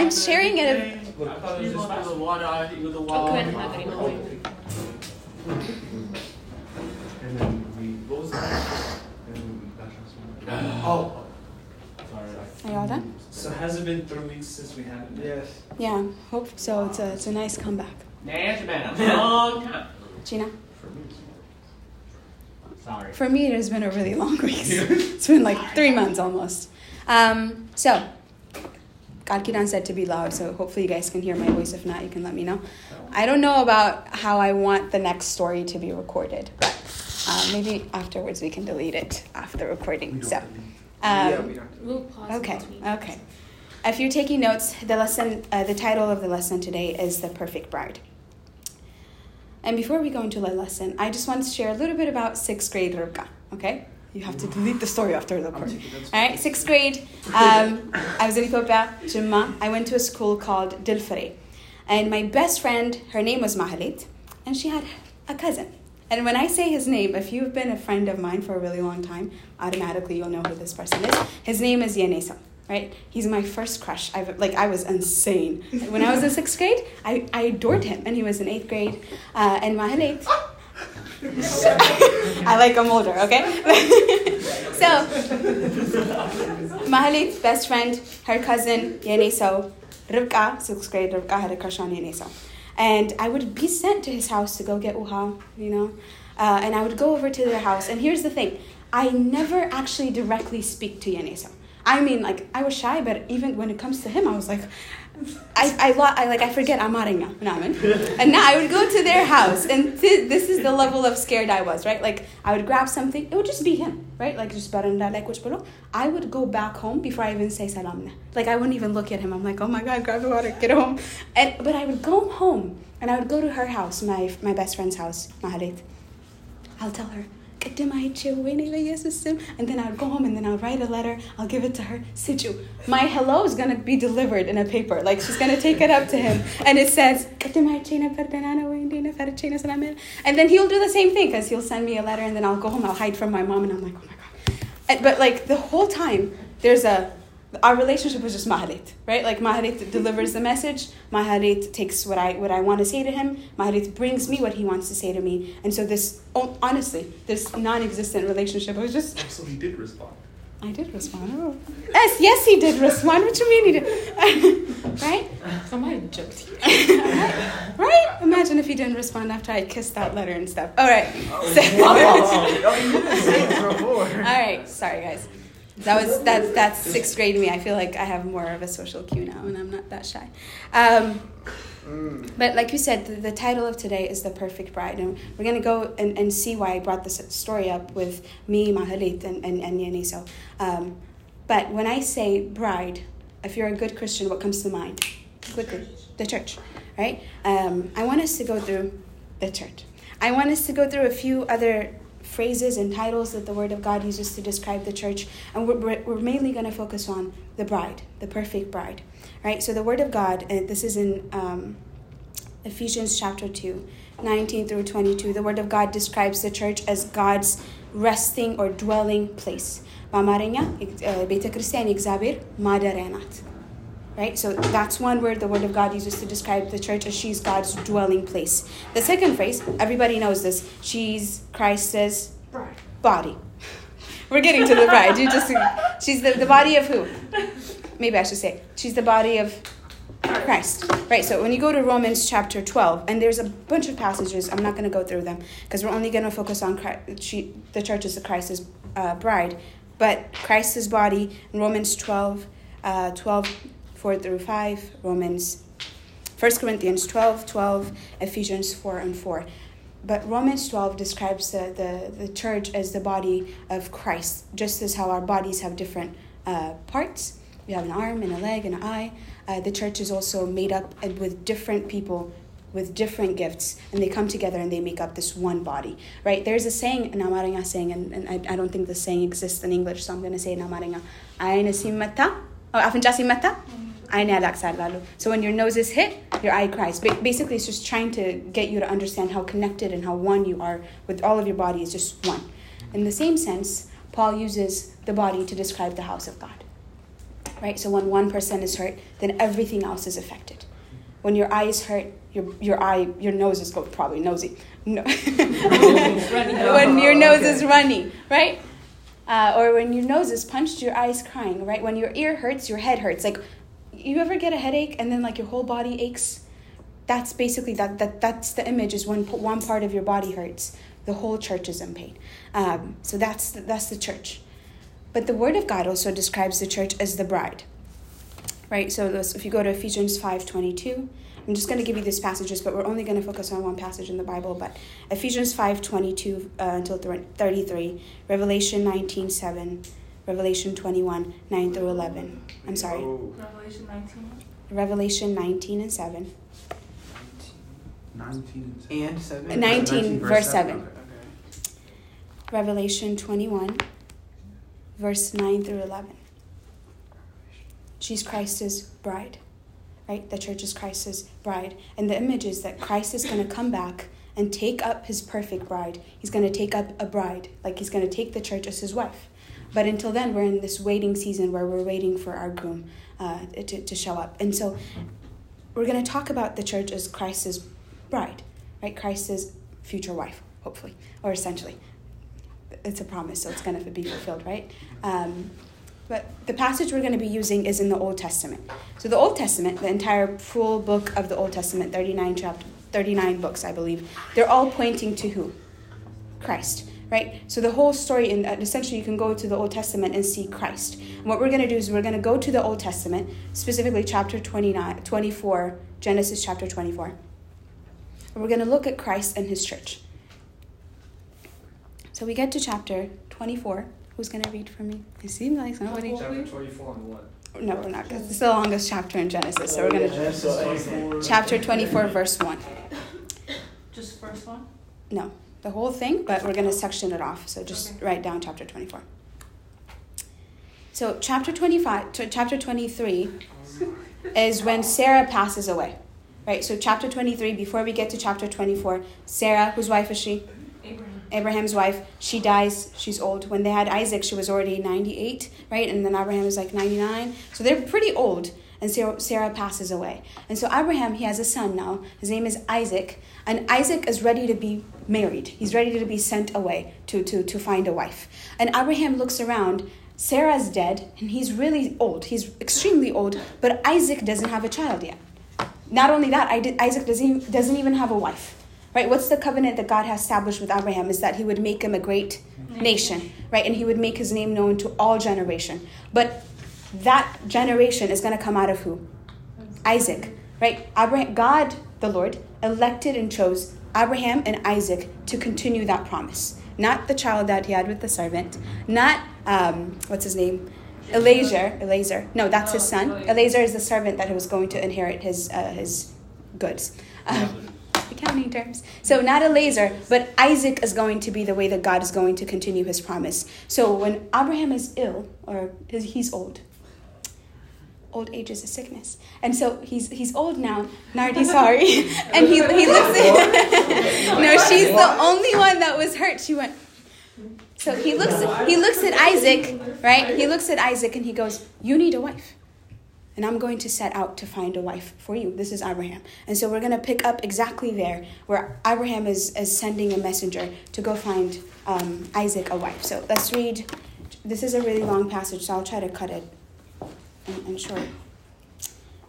I'm sharing it. Oh. Are y'all done? So has it been three weeks since we had it? Yes. Yeah, hope so. It's a, it's a nice comeback. It's been a long time. Gina? Sorry. For me, it has been a really long week. it's been like three months almost. Um, so, God Kidan said to be loud, so hopefully you guys can hear my voice. If not, you can let me know. I don't know about how I want the next story to be recorded, but uh, maybe afterwards we can delete it after recording. So, um, we don't. We'll pause okay, okay. If you're taking notes, the lesson, uh, the title of the lesson today is the perfect bride. And before we go into the lesson, I just want to share a little bit about sixth grade Rivka. Okay, you have to delete the story after the I'm recording. taking notes. All right, sixth grade. Um, I was in Ethiopia, Jumma. I went to a school called Dilfare. And my best friend, her name was Mahalit, and she had a cousin. And when I say his name, if you've been a friend of mine for a really long time, automatically you'll know who this person is. His name is Yanesa, right? He's my first crush. I've, like, I was insane. When I was in sixth grade, I, I adored him, and he was in eighth grade. Uh, and Mahalit, I like him older, okay? so, Mahalit's best friend, her cousin, Yeneso, Rivka, sixth grade, Rivka had a crush on Yeneso. And I would be sent to his house to go get uha, you know? Uh, and I would go over to their house. And here's the thing I never actually directly speak to Yeneso. I mean, like, I was shy, but even when it comes to him, I was like, I, I, I like I forget Amaringa, namin. And now I would go to their house, and th- this is the level of scared I was, right? Like I would grab something, it would just be him, right? Like just baranda like which below. I would go back home before I even say salam. Like I wouldn't even look at him. I'm like, oh my god, grab the water, get home. And but I would go home and I would go to her house, my my best friend's house, Mahalit. I'll tell her. "ቅድም አይቼው ወይኔ በኢየሱስ ስም," And then I would go home and then I would write a letter. I'll give it to her. Situ. My hello is going to be delivered in a paper. Like she's going to take it up to him. And it says, "ቅድም አይቼ ነበር ደህና ነው ወይ? እንዴት ነህ? ፈርቼ ነው ሰላም ነው?" And then he'll do the same thing because he'll send me a letter and then I'll go home. I'll hide from my mom and I'm like, oh my God. And, but like the whole time, there's a, our relationship was just Maharit, right? Like Maharit delivers the message. Maharit takes what I what I want to say to him. Maharit brings me what he wants to say to me. And so this, oh, honestly, this non-existent relationship was just oh, So he did respond. I did respond. Oh. Yes, yes, he did respond. What you mean he did? right? Somebody joked. Here. Right? Imagine if he didn't respond after I kissed that letter and stuff. All right. Oh, So, oh, all right. Sorry, guys. That was that's that's sixth grade me. I feel like I have more of a social cue now, and I'm not that shy. Um, but like you said, the, the title of today is The Perfect Bride. And we're to go and, and see why I brought this story up with me, Mahalit, and, and, and Yaniso. Um, but when I say bride, if you're a good Christian, what comes to mind? Quickly, the church, right? Um, I want us to go through the church. I want us to go through a few other phrases and titles that the Word of God uses to describe the church. And we're, we're, we're mainly going to focus on the bride, the perfect bride, right? So the Word of God, and this is in um, Ephesians chapter 2, 19 through 22. The Word of God describes the church as God's resting or dwelling place. በአማርኛ ቤተ ክርስቲያን የእግዚአብሔር ማደሪያ ናት right? So that's one word the Word of God uses to describe the church as she's God's dwelling place. The second phrase, everybody knows this. She's Christ's body. We're getting to the bride. You just she's the, the body of who? Maybe I should say she's the body of Christ. Right. So when you go to Romans chapter 12, and there's a bunch of passages, I'm not going to go through them because we're only going to focus on Christ, she, the church is the Christ's uh, bride, but Christ's body Romans 12, uh, 12 4 through 5, Romans 1 Corinthians 12, 12, Ephesians 4 and 4. But Romans 12 describes the, the, the church as the body of Christ, just as how our bodies have different uh, parts. We have an arm and a leg and an eye. Uh, the church is also made up with different people with different gifts and they come together and they make up this one body right there's a saying an saying and, and I, I don't think the saying exists in english so i'm going to say an amaranga aina oh afinja simmata so when your nose is hit, your eye cries. Basically, it's just trying to get you to understand how connected and how one you are with all of your body is just one. In the same sense, Paul uses the body to describe the house of God. Right? So when one person is hurt, then everything else is affected. When your eye is hurt, your, your eye, your nose is probably nosy. No. when your nose is runny, right? Uh, or when your nose is punched, your eyes crying, right? When your ear hurts, your head hurts. Like you ever get a headache and then like your whole body aches? That's basically that. That that's the image. Is when one part of your body hurts, the whole church is in pain. Um, so that's the, that's the church. But the Word of God also describes the church as the bride, right? So if you go to Ephesians five twenty two, I'm just going to give you these passages, but we're only going to focus on one passage in the Bible. But Ephesians five twenty two uh, until thirty three, Revelation nineteen seven, Revelation twenty one nine through eleven. I'm sorry. Revelation nineteen. Revelation nineteen and seven. 19 and 7? Uh, 19, 19 verse 7. Okay. Revelation 21, verse 9 through 11. She's Christ's bride, right? The church is Christ's bride. And the image is that Christ is going to come back and take up his perfect bride. He's going to take up a bride, like he's going to take the church as his wife. But until then, we're in this waiting season where we're waiting for our groom uh, to, to show up. And so we're going to talk about the church as Christ's bride, right? Christ's future wife, hopefully, or essentially. It's a promise, so it's going to be fulfilled, right? Um, but the passage we're going to be using is in the Old Testament. So the Old Testament, the entire full book of the Old Testament, 39 chapter, 39 books, I believe, they're all pointing to who? Christ, right? So the whole story, in, uh, essentially, you can go to the Old Testament and see Christ. And what we're going to do is we're going to go to the Old Testament, specifically chapter 29, 24, Genesis chapter 24. And we're going to look at Christ and his church. So we get to chapter 24. Who's going to read for me? It seems like somebody. Chapter 24 on what? No, we're not, because it's the longest chapter in Genesis. So we're going to. Chapter 24, verse 1. Just first 1? No, the whole thing, but we're going to section it off. So just Okay. write down chapter 24. So, chapter 25, to chapter 23 is when Sarah passes away. Right? So, chapter 23, before we get to chapter 24, Sarah, whose wife is she? Abraham. Abraham's wife, she dies, she's old. When they had Isaac, she was already 98, right? And then Abraham is like 99. So they're pretty old. And Sarah, Sarah passes away. And so Abraham, he has a son now. His name is Isaac. And Isaac is ready to be married. He's ready to be sent away to, to, to find a wife. And Abraham looks around. Sarah's dead, and he's really old. He's extremely old, but Isaac doesn't have a child yet. Not only that, Isaac doesn't, doesn't even have a wife. Right? What's the covenant that God has established with Abraham is that he would make him a great nation, right? And he would make his name known to all generation. But that generation is going to come out of who? Isaac, right? Abraham, God, the Lord, elected and chose Abraham and Isaac to continue that promise. Not the child that he had with the servant, not um, what's his name, Eliezer. Eliezer. No, that's his son. Eliezer is the servant that was going to inherit his uh, his goods. Um, accounting terms. So not Eliezer, but Isaac is going to be the way that God is going to continue his promise. So when Abraham is ill, or he's old, old age is a sickness. And so he's he's old now. Nardi, sorry. and he, he looks at No, she's the only one that was hurt. She went So he looks he looks at Isaac, right? He looks at Isaac and he goes, "You need a wife." And I'm going to set out to find a wife for you. This is Abraham. And so we're going to pick up exactly there where Abraham is, is sending a messenger to go find um, Isaac a wife. So let's read. This is a really long passage, so I'll try to cut it and, and short.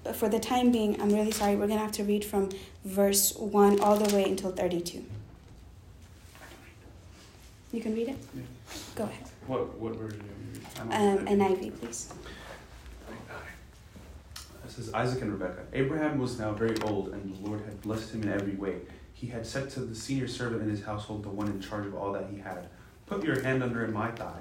But for the time being, I'm really sorry. We're going to have to read from verse 1 all the way until 32. You can read it? Yeah. Go ahead. What, what version are you? Um, NIV, please. It says Isaac and Rebekah. Abraham was now very old, and the Lord had blessed him in every way. He had said to the senior servant in his household, the one in charge of all that he had, Put your hand under my thigh.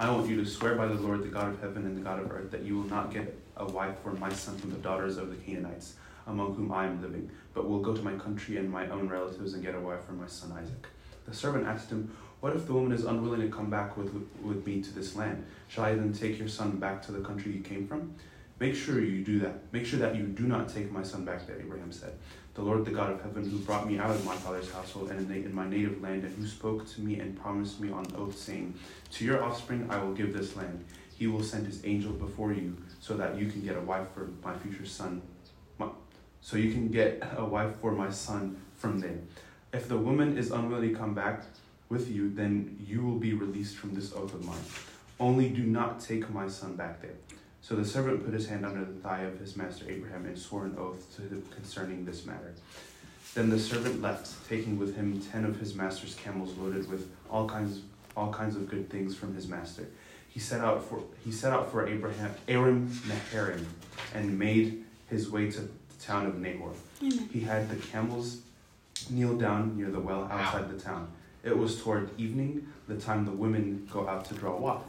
I want you to swear by the Lord, the God of heaven and the God of earth, that you will not get a wife for my son from the daughters of the Canaanites, among whom I am living, but will go to my country and my own relatives and get a wife for my son Isaac. The servant asked him, What if the woman is unwilling to come back with, with me to this land? Shall I then take your son back to the country you came from? Make sure you do that. Make sure that you do not take my son back there, Abraham said. The Lord, the God of heaven, who brought me out of my father's household and in my native land, and who spoke to me and promised me on oath, saying, To your offspring I will give this land. he will send his angel before you so that you can get a wife for my future son. My, so you can get a wife for my son from there. If the woman is unwilling to come back with you, then you will be released from this oath of mine. Only do not take my son back there. So the servant put his hand under the thigh of his master Abraham and swore an oath to him concerning this matter. Then the servant left, taking with him ten of his master's camels loaded with all kinds all kinds of good things from his master. He set out for he set out for Abraham Aram Naharaim and made his way to the town of Nahor. Amen. He had the camels kneel down near the well outside the town. It was toward evening, the time the women go out to draw water.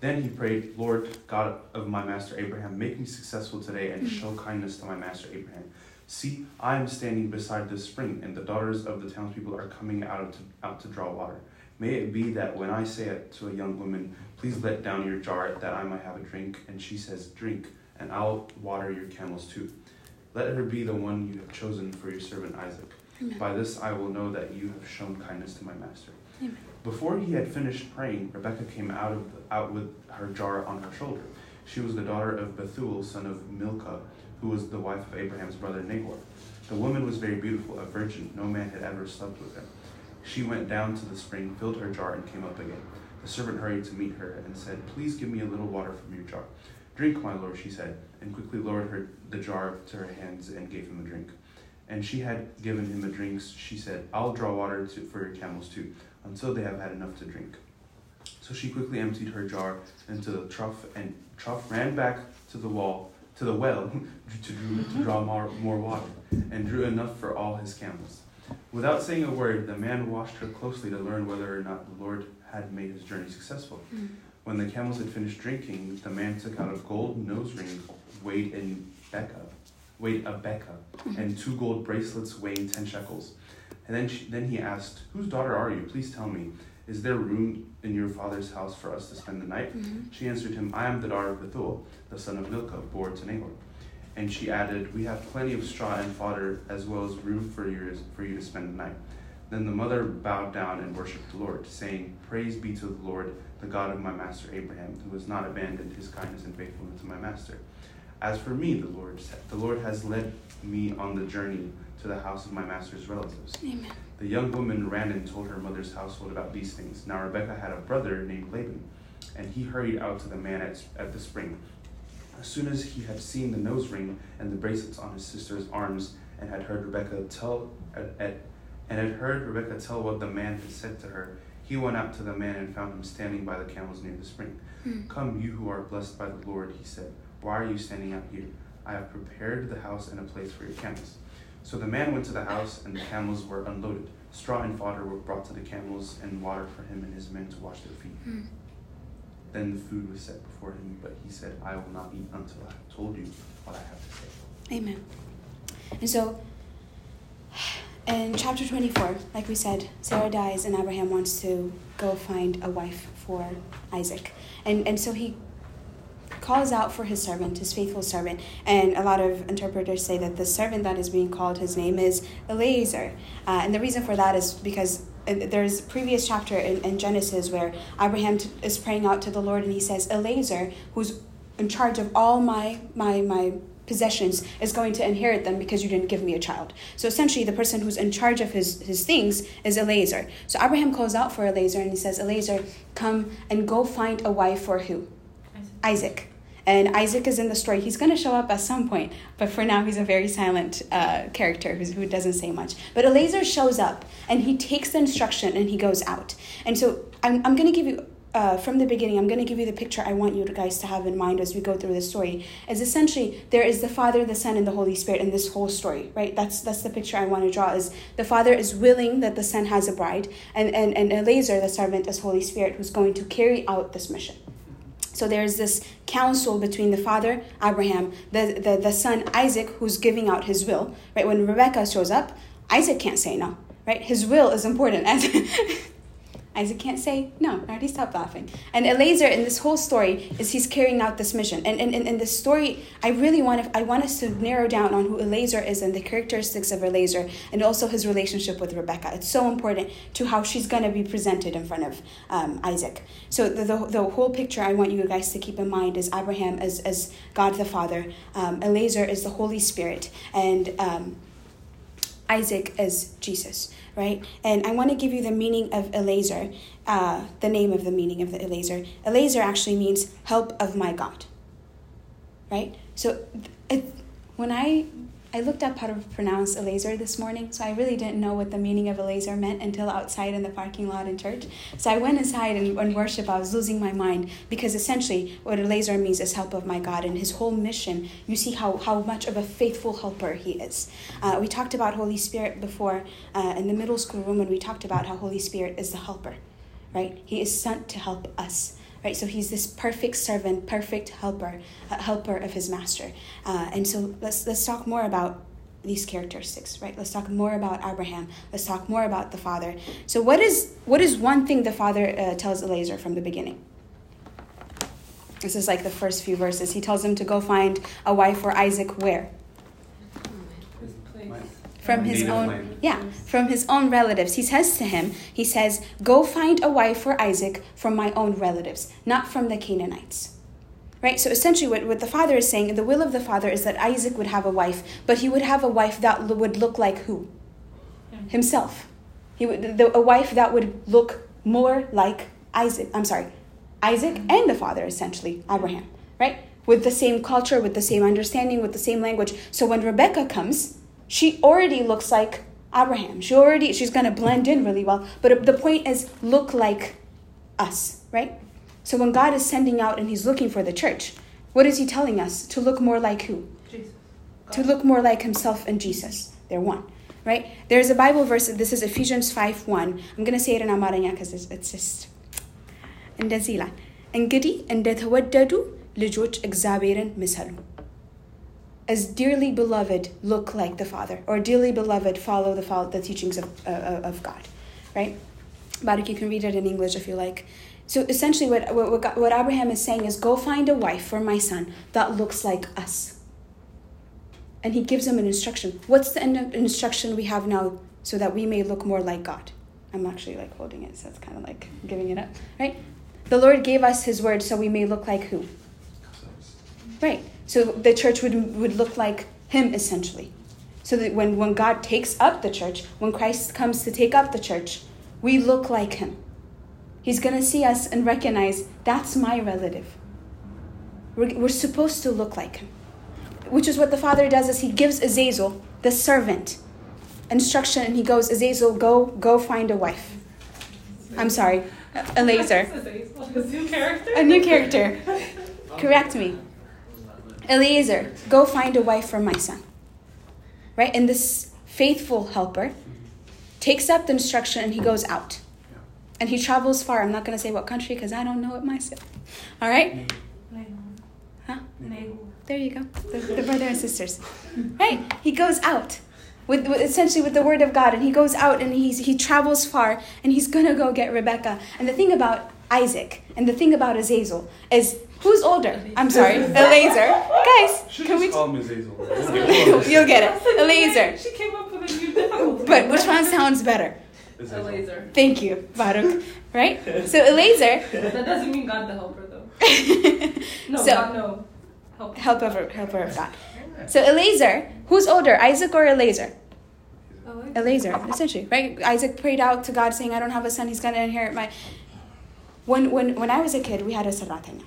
Then he prayed, Lord God of my master Abraham, make me successful today and show hmm. kindness to my master Abraham. See, I am standing beside this spring, and the daughters of the townspeople are coming out to, out to draw water. May it be that when I say it to a young woman, Please let down your jar that I might have a drink. And she says, Drink, and I'll water your camels too. Let her be the one you have chosen for your servant Isaac. Amen. By this I will know that you have shown kindness to my master. Amen. Before he had finished praying, Rebekah came out of the, out with her jar on her shoulder. She was the daughter of Bethuel, son of Milcah, who was the wife of Abraham's brother Nahor. The woman was very beautiful, a virgin. No man had ever slept with her. She went down to the spring, filled her jar, and came up again. The servant hurried to meet her and said, Please give me a little water from your jar. Drink, my lord, she said, and quickly lowered her, the jar to her hands and gave him a drink. And she had given him a drink. She said, I'll draw water to, for your camels too, until they have had enough to drink. So she quickly emptied her jar into the trough, and trough ran back to the wall, to the well, to, drew, to draw more, more water, and drew enough for all his camels. Without saying a word, the man watched her closely to learn whether or not the Lord had made his journey successful. Mm. When the camels had finished drinking, the man took out a gold nose ring weighed in beka, weighed a beka, and two gold bracelets weighing ten shekels. And then, she, then he asked, Whose daughter are you? Please tell me. Is there room in your father's house for us to spend the night? Mhm. She answered him, I am the daughter of Bethuel, the son of Milcah, born to Nahor. And she added, We have plenty of straw and fodder, as well as room for, yours, for you to spend the night. Then the mother bowed down and worshipped the Lord, saying, Praise be to the Lord, the God of my master Abraham, who has not abandoned his kindness and faithfulness to my master. As for me, the Lord, the Lord has led me on the journey to the house of my master's relatives. Amen. The young woman ran and told her mother's household about these things. Now Rebekah had a brother named Laban, and he hurried out to the man at, at the spring. As soon as he had seen the nose ring and the bracelets on his sister's arms, and had heard Rebekah tell at, at, and had heard Rebekah tell what the man had said to her, he went out to the man and found him standing by the camels near the spring. Mm. Come, you who are blessed by the Lord, he said. Why are you standing out here? I have prepared the house and a place for your camels. So the man went to the house, and the camels were unloaded. Straw and fodder were brought to the camels, and water for him and his men to wash their feet. Mm. Then the food was set before him, but he said, I will not eat until I have told you what I have to say. Amen. And so, in chapter 24, like we said, Sarah dies and Abraham wants to go find a wife for Isaac. And, and so he calls out for his servant, his faithful servant. And a lot of interpreters say that the servant that is being called, his name is Eliezer. Uh, and the reason for that is because uh, there's a previous chapter in, in Genesis where Abraham t- is praying out to the Lord and he says, Eliezer, who's in charge of all my, my, my possessions is going to inherit them because you didn't give me a child. So essentially, the person who's in charge of his, his things is Eliezer. So Abraham calls out for Eliezer and he says, Eliezer, come and go find a wife for who? Isaac. And Isaac is in the story. He's going to show up at some point, but for now, he's a very silent uh, character who doesn't say much. But Eliezer shows up and he takes the instruction and he goes out. And so I'm, I'm going to give you uh, from the beginning, I'm going to give you the picture I want you guys to have in mind as we go through this story. Is essentially there is the Father, the Son, and the Holy Spirit in this whole story, right? That's that's the picture I want to draw. Is the Father is willing that the Son has a bride, and and and Eliezer, the servant, is Holy Spirit, who's going to carry out this mission. So there's this counsel between the father, Abraham, the, the, the son, Isaac, who's giving out his will. Right? When Rebecca shows up, Isaac can't say no. Right? His will is important. Isaac can't say, no, I already stopped laughing. And Eliezer in this whole story is he's carrying out this mission. And in, in, in the story, I really want to, I want us to narrow down on who Eliezer is and the characteristics of Eliezer and also his relationship with Rebecca. It's so important to how she's going to be presented in front of um, Isaac. So the, the, the whole picture I want you guys to keep in mind is Abraham as, as God the Father, um, Eliezer is the Holy Spirit, and um, Isaac as Jesus right? And I want to give you the meaning of Eliezer, uh, the name of the meaning of the Eliezer. Eliezer actually means help of my God, right? So it, when I I looked up how to pronounce Eliezer this morning, so I really didn't know what the meaning of Eliezer meant until outside in the parking lot in church. So I went inside and, and worship. I was losing my mind because essentially what Eliezer means is help of my God and his whole mission. You see how, how much of a faithful helper he is. Uh, we talked about Holy Spirit before uh, in the middle school room when we talked about how Holy Spirit is the helper, right? He is sent to help us right? So he's this perfect servant, perfect helper, helper of his master. Uh, and so let's let's talk more about these characteristics, right? Let's talk more about Abraham. Let's talk more about the father. So what is what is one thing the father uh, tells Eliezer from the beginning? This is like the first few verses. He tells him to go find a wife for Isaac where? From his Native own land. yeah from his own relatives. He says to him he says go find a wife for isaac from my own relatives not from the canaanites. Right? So essentially what, what the father is saying the will of the father is that isaac would have a wife but he would have a wife that would look like who? Himself. He would the, a wife that would look more like isaac i'm sorry isaac mm-hmm. and the father essentially abraham. Right? With the same culture with the same understanding with the same language. So when rebecca comes she already looks like Abraham. She already she's going to blend in really well. But the point is look like us, right? So when God is sending out and he's looking for the church, what is he telling us? To look more like who? Jesus. To look more like himself and Jesus. They're one, right? There's a Bible verse, this is Ephesians 5 1. I'm going to say it in Amaranya because it's, it's just እንደዚህ ይላል እንግዲህ እንደተወደዱ ልጆች እግዚአብሔርን ምሰሉ as dearly beloved look like the Father, or dearly beloved follow the, follow the teachings of, uh, uh, of God, right? Barak, you can read it in English if you like. So essentially, what, what, what Abraham is saying is go find a wife for my son that looks like us. And he gives him an instruction. What's the instruction we have now so that we may look more like God? I'm actually like holding it, so it's kind of like giving it up, right? The Lord gave us his word so we may look like who? Right. So the church would, would look like him essentially. So that when, when God takes up the church, when Christ comes to take up the church, we look like him. He's going to see us and recognize that's my relative. We're, we're supposed to look like him. Which is what the Father does is he gives Azazel, the servant, instruction and he goes, Azazel, go go find a wife. I'm sorry, Eliezer. A new character? A new character. Correct me. Eliezer, go find a wife for my son. Right? And this faithful helper takes up the instruction and he goes out. And he travels far. I'm not going to say what country because I don't know it myself. All right? Huh? There you go. The, the brother and sisters. Right? He goes out. With, with, essentially with the word of God, and he goes out and he's, he travels far, and he's gonna go get Rebecca. And the thing about Isaac and the thing about Azazel is Who's older? I'm sorry, Eliezer. Guys, can we? Call him Azazel. You'll get it. Eliezer. She came up with a new name. But which one sounds better? Eliezer. Thank you, Baruch. Right? So Eliezer. That doesn't mean God the helper, though. no, so, God, no. Helper. helper, helper of God. So Eliezer, who's older, Isaac or Eliezer? Eliezer, essentially, right? Isaac prayed out to God saying, I don't have a son, he's going to inherit my. When, when, when I was a kid, we had a saratanya.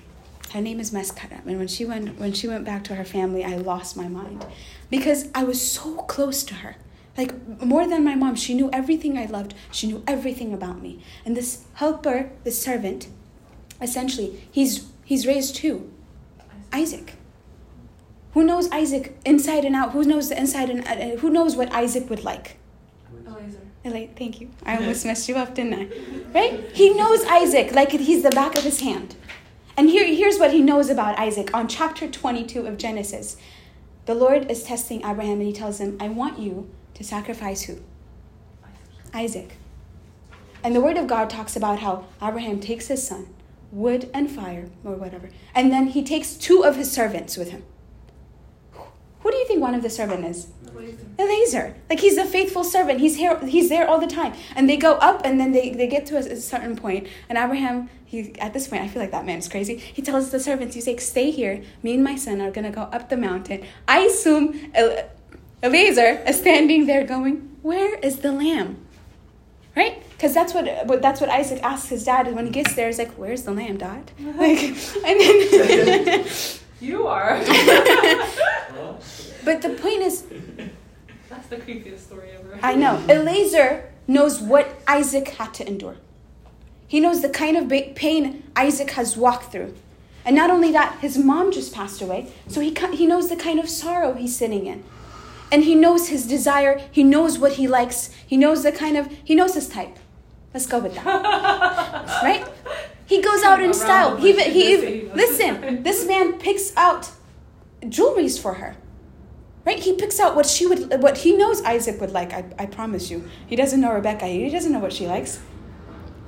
Her name is Meskaram. And when she went when she went back to her family, I lost my mind. Because I was so close to her. Like more than my mom, she knew everything I loved. She knew everything about me. And this helper, this servant, essentially, he's he's raised who? Isaac. Who knows Isaac inside and out? Who knows the inside and uh, who knows what Isaac would like? Eliezer. Thank you. I almost messed you up, didn't I? Right? He knows Isaac like he's the back of his hand. And here, here's what he knows about Isaac on chapter 22 of Genesis. The Lord is testing Abraham and he tells him, I want you to sacrifice who? Isaac. And the word of God talks about how Abraham takes his son, wood and fire, or whatever, and then he takes two of his servants with him. Who do you think one of the servant is? Eliezer. Like he's a faithful servant. He's here. He's there all the time. And they go up, and then they, they get to a, a certain. And Abraham, he at this point, I feel like that man is crazy. He tells the servants, he's like, "Stay here. Me and my son are gonna go up the mountain." I assume El- Eliezer is standing there, going, "Where is the lamb?" Right? Because that's what, what that's what Isaac asks his dad and when he gets there. He's like, "Where's the lamb, Dad?" Like, and then. You are. but the point is, That's the creepiest story ever. I know. Eliezer knows what Isaac had to endure. He knows the kind of ba- pain Isaac has walked through. And not only that, his mom just passed away, so he, he knows the kind of sorrow he's sitting in. And he knows his desire, he knows what he likes, he knows the kind of, he knows his type. Let's go with that. right? He goes out in style. He, he he, listen, this man picks out jewelries for her. Right? He picks out what she would, what he knows Isaac would like. I, I promise you. He doesn't know Rebecca. He doesn't know what she likes.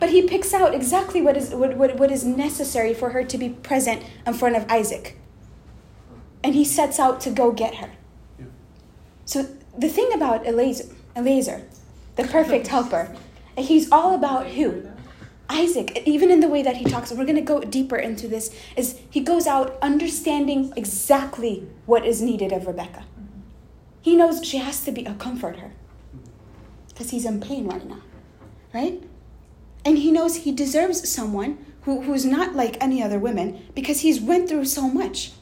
But he picks out exactly what is, what, what, what is necessary for her to be present in front of Isaac. And he sets out to go get her. Yeah. So the thing about Eliezer, Eliezer the perfect helper, he's all about who? Isaac, even in the way that he talks, and we're going to go deeper into this, is he goes out understanding exactly what is needed of Rebecca. He knows she has to be uh, a comforter because mm-hmm. he's in pain right now, right? And he knows he deserves someone who, who's not like any other women because he's went through so much.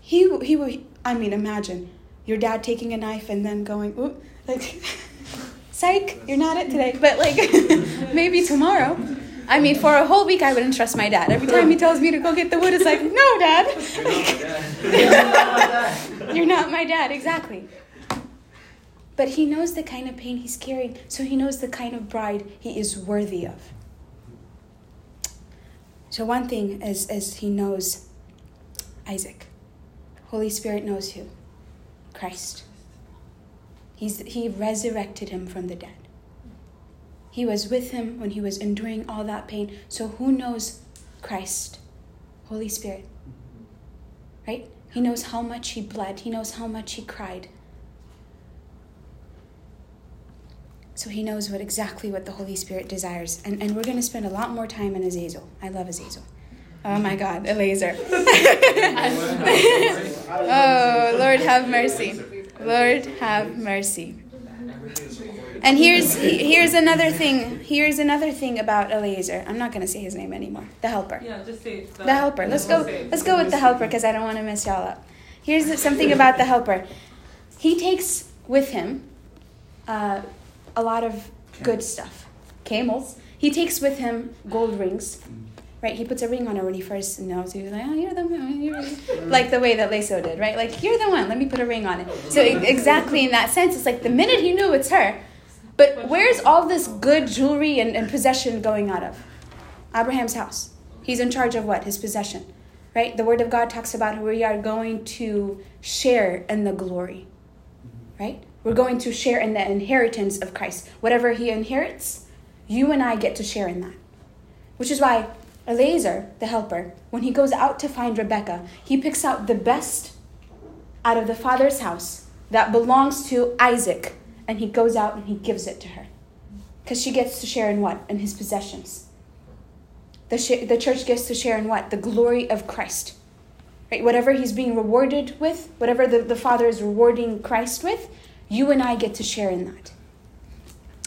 He, he, would- I mean, imagine your dad taking a knife and then going, Oop, like, psych, you're not it today, but like, maybe tomorrow. I mean, for a whole week, I wouldn't trust my dad. Every time he tells me to go get the wood, it's like, no, dad. You're not my dad, exactly. But he knows the kind of pain he's carrying, so he knows the kind of bride he is worthy of. So, one thing is, is he knows Isaac. Holy Spirit knows who? Christ. He's, he resurrected him from the dead. He was with him when he was enduring all that pain. So, who knows Christ? Holy Spirit. Right? He knows how much he bled, he knows how much he cried. So he knows what exactly what the Holy Spirit desires. And, and we're going to spend a lot more time in Azazel. I love Azazel. Oh my God, Eliezer. oh, Lord have mercy. Lord have mercy. And here's here's another thing. Here's another thing about Eliezer. I'm not going to say his name anymore. The helper. Yeah, just say it. The helper. Let's go. Let's go with the helper because I don't want to mess y'all up. Here's something about the helper. He takes with him uh, a lot of good stuff. Camels. He takes with him gold rings. Right, he puts a ring on her when he first knows. He was like, "Oh, you're the one." You're mm. like the way that Leso did, right? Like, "You're the one. Let me put a ring on it." So exactly in that sense, it's like the minute he knew it's her. But where's all this good jewelry and, and possession going out of? Abraham's house. He's in charge of what? His possession. Right? The Word of God talks about how we are going to share in the glory. Right? We're going to share in the inheritance of Christ. Whatever he inherits, you and I get to share in that. Which is why Eliezer, the helper, when he goes out to find Rebecca, he picks out the best out of the father's house that belongs to Isaac, and he goes out and he gives it to her. Because she gets to share in what? In his possessions. The, sh- the church gets to share in what? The glory of Christ. Right? Whatever he's being rewarded with, whatever the, the Father is rewarding Christ with, you and I get to share in that.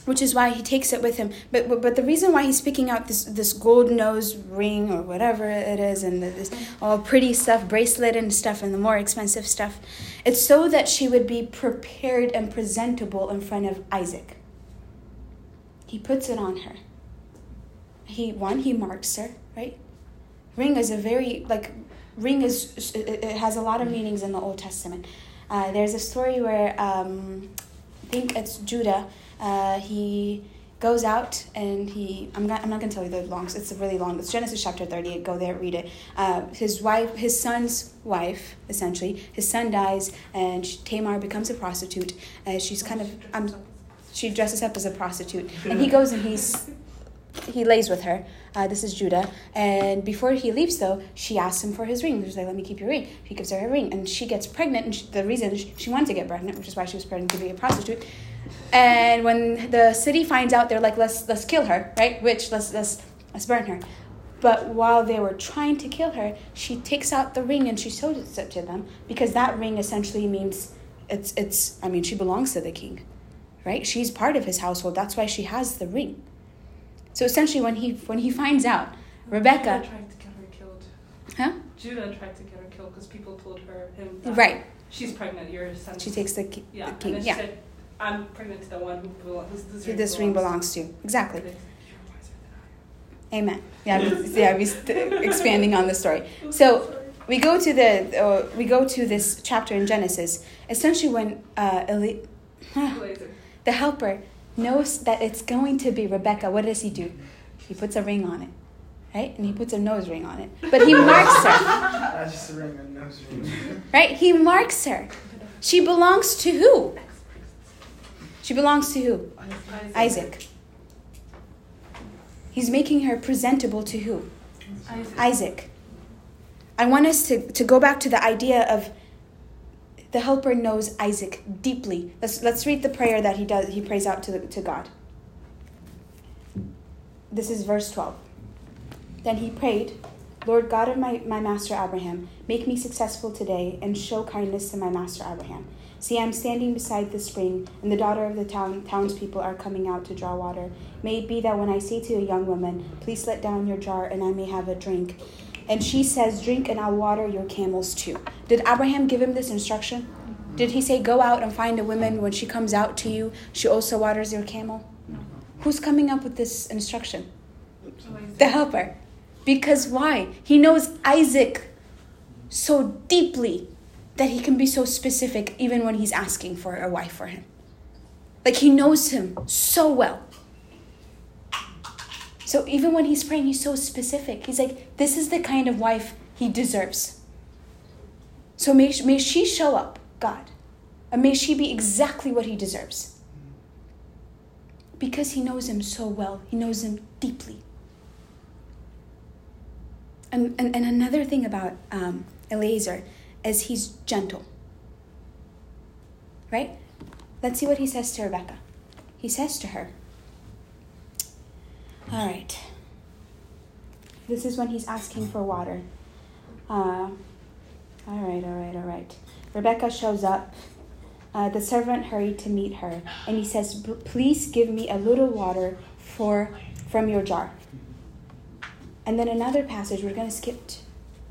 Which is why he takes it with him. But, but, but the reason why he's picking out this, this gold nose ring or whatever it is, and this all pretty stuff, bracelet and stuff, and the more expensive stuff, it's so that she would be prepared and presentable in front of Isaac. He puts it on her. He one he marks her right. Ring is a very like ring is it it has a lot of meanings in the Old Testament. Uh, there's a story where um, I think it's Judah. Uh, he goes out and he I'm not I'm not gonna tell you the long. It's really long. It's Genesis chapter thirty. Go there, read it. Uh, his wife, his son's wife, essentially, his son dies, and Tamar becomes a prostitute. Uh, she's kind of um, she dresses up as a prostitute, and he goes and he's he lays with her. Uh, this is Judah. And before he leaves, though, she asks him for his ring. She's like, let me keep your ring. He gives her her ring. And she gets pregnant. And she, the reason she, she wanted to get pregnant, which is why she was pregnant to be a prostitute. And when the city finds out, they're like, let's, let's kill her, right? Which, let's, let's, let's burn her. But while they were trying to kill her, she takes out the ring and she shows it to them because that ring essentially means it's, it's I mean, she belongs to the king, right? She's part of his household. That's why she has the ring. So essentially, when he when he finds out, Rebecca, Judah tried to get her killed. huh? Judah tried to get her killed because people told her him that Right. she's pregnant. Your son. She takes the, ki- yeah. the and king. she Yeah. said, "I'm pregnant to the one who belongs. Who's this, Who this ring belongs to. Exactly. Amen. Yeah, yeah, we st- expanding on the story. So we go to the uh, we go to this chapter in Genesis. Essentially, when uh, Eli- the helper knows that it's going to be Rebecca, what does he do? He puts a ring on it, right? And he puts a nose ring on it. But he marks her, That's just a ring and nose ring. right? He marks her. She belongs to who? She belongs to who? Isaac. He's making her presentable to who? Isaac. Isaac. I want us to, to go back to the idea of the helper knows Isaac deeply. Let's, let's read the prayer that he does. He prays out to, to God. This is verse 12. Then he prayed, Lord God of my, my master Abraham, make me successful today and show kindness to my master Abraham. See, I'm standing beside the spring, and the daughter of the town, townspeople are coming out to draw water. May it be that when I say to a young woman, Please let down your jar, and I may have a drink, and she says, Drink, and I'll water your camels too. Did Abraham give him this instruction? Did he say, Go out and find a woman, when she comes out to you, she also waters your camel? Who's coming up with this instruction? The helper. Because why? He knows Isaac so deeply that he can be so specific even when he's asking for a wife for him. Like he knows him so well. So even when he's praying, he's so specific. He's like, this is the kind of wife he deserves. So may, may she show up, God, and may she be exactly what he deserves. Because he knows him so well, he knows him deeply. And, and, and another thing about um, Eliezer is he's gentle. Right? Let's see what he says to Rebecca. He says to her, All right. This is when he's asking for water. Uh, all right, all right, all right. Rebecca shows up. Uh, the servant hurried to meet her, and he says, Please give me a little water for, from your jar. And then another passage, we're going to skip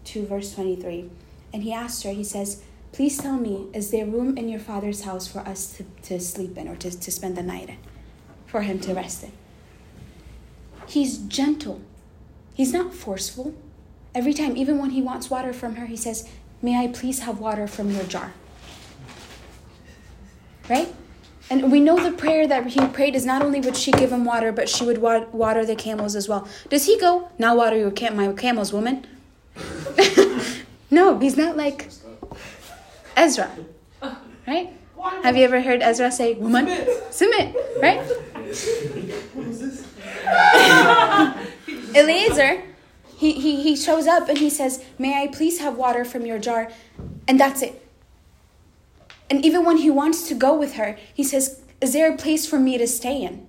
to verse 23. And he asks her, he says, Please tell me, is there room in your father's house for us to, to sleep in or to, to spend the night in? For him to rest in? He's gentle. He's not forceful. Every time, even when he wants water from her, he says, May I please have water from your jar? Right? And we know the prayer that he prayed is not only would she give him water, but she would wa- water the camels as well. Does he go, Now water your cam- my camels, woman? no, he's not like Ezra. Right? Have you ever heard Ezra say, Woman? Submit. Right? Eliezer, he, he, he shows up and he says, May I please have water from your jar? And that's it. And even when he wants to go with her, he says, Is there a place for me to stay in?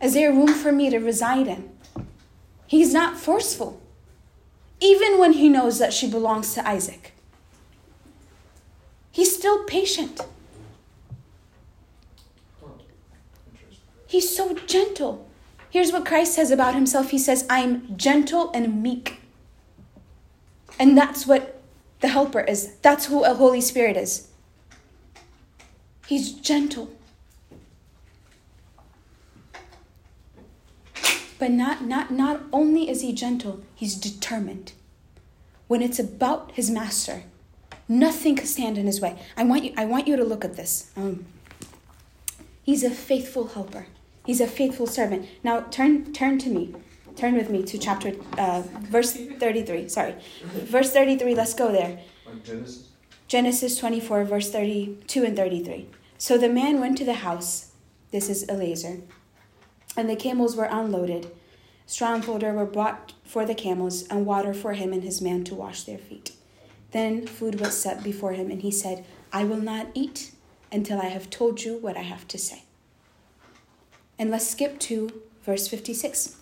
Is there room for me to reside in? He's not forceful, even when he knows that she belongs to Isaac. He's still patient. He's so gentle. Here's what Christ says about himself He says, I'm gentle and meek. And that's what the Helper is. That's who a Holy Spirit is. He's gentle. But not, not, not only is he gentle, he's determined. When it's about his master, nothing can stand in his way. I want you, I want you to look at this. Um, he's a faithful helper. He's a faithful servant. Now turn turn to me. Turn with me to chapter uh, verse 33. Sorry. Verse 33, let's go there. Genesis. Genesis 24, verse 32 and 33. So the man went to the house. This is Eliezer. and the camels were unloaded. Straw and fodder were brought for the camels, and water for him and his man to wash their feet. Then food was set before him, and he said, I will not eat until I have told you what I have to say. And let's skip to verse 56.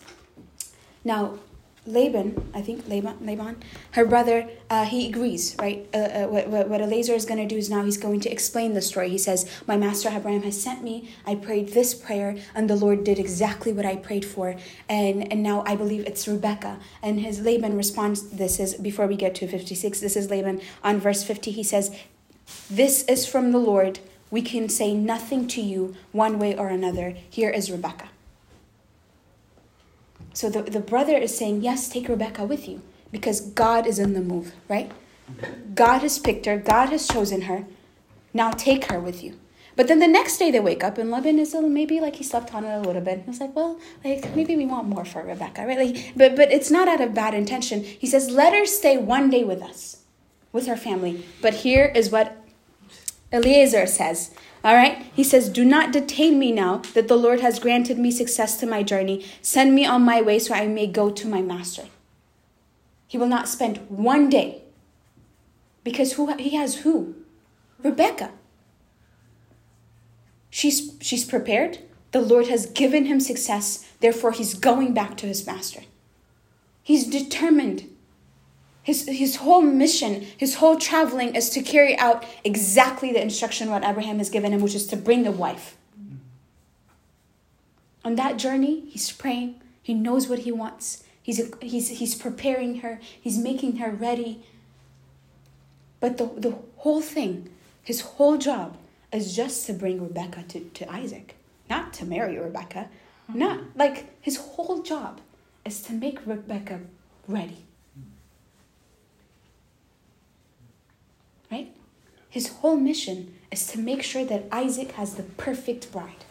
Now, Laban, I think Laban, Laban her brother, uh, he agrees, right? Uh, uh, what, what, Eliezer is going to do is now he's going to explain the story. He says, My master Abraham has sent me. I prayed this prayer, and the Lord did exactly what I prayed for. And, and now I believe it's Rebecca. And his Laban responds, This is, before we get to 56, this is Laban on verse 50. He says, This is from the Lord. We can say nothing to you one way or another. Here is Rebecca. So the, the brother is saying, Yes, take Rebecca with you because God is in the move, right? God has picked her, God has chosen her. Now take her with you. But then the next day they wake up and Laban is little, maybe like he slept on it a little bit. He's like, well, like maybe we want more for Rebecca, right? Like, but but it's not out of bad intention. He says, let her stay one day with us, with her family. But here is what Eliezer says. All right? He says, Do not detain me now that the Lord has granted me success to my journey. Send me on my way so I may go to my master. He will not spend one day. Because who he has who? Rebecca. She's she's prepared. The Lord has given him success, therefore he's going back to his master. He's determined his, his whole mission, his whole traveling is to carry out exactly the instruction what Abraham has given him, which is to bring a wife. On that journey, he's praying. He knows what he wants. He's, he's, he's preparing her. He's making her ready. But the, the whole thing, his whole job, is just to bring Rebecca to, to Isaac, not to marry Rebecca. Not like his whole job is to make Rebecca ready. Right? His whole mission is to make sure that Isaac has the perfect bride.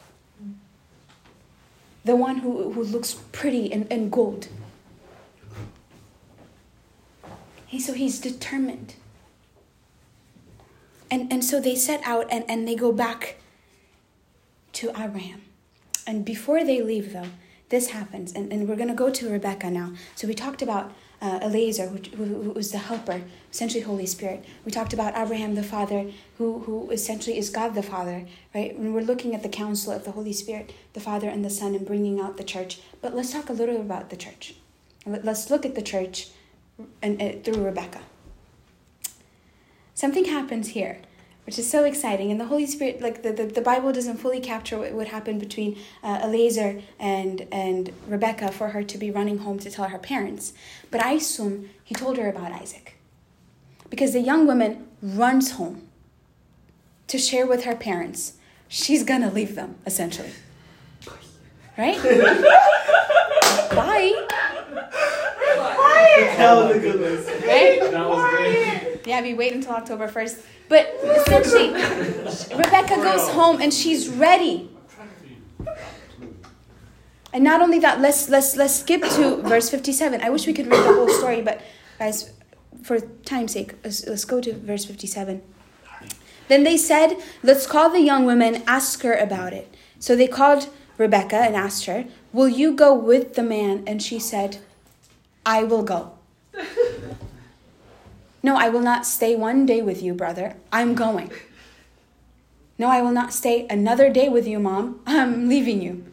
The one who, who looks pretty and, in gold. He, so he's determined. And, and so they set out and, and they go back to Abraham. And before they leave, though, this happens. And, and we're going to go to Rebecca now. So we talked about uh, Eliezer, who, who, who was the helper, essentially Holy Spirit. We talked about Abraham the Father, who, who essentially is God the Father, right? When we're looking at the council of the Holy Spirit, the Father and the Son, and bringing out the church. But let's talk a little bit about the church. Let's look at the church and, through Rebecca. Something happens here which is so exciting. And the Holy Spirit, like the, the, the Bible doesn't fully capture what, what happened between uh, Eliezer and, and Rebecca for her to be running home to tell her parents. But I assume he told her about Isaac. Because the young woman runs home to share with her parents. She's gonna leave them, essentially. Right? Bye. That was a good one. Right? That was great. Yeah, we wait until October 1st. But essentially, Rebecca goes home and she's ready. And not only that, let's let's let's skip to verse 57. I wish we could read the whole story, but guys, for time's sake, let's, let's go to verse 57. Then they said, Let's call the young woman, ask her about it. So they called Rebecca and asked her, Will you go with the man? And she said, I will go. No, I will not stay one day with you, brother. I'm going. No, I will not stay another day with you, mom. I'm leaving you.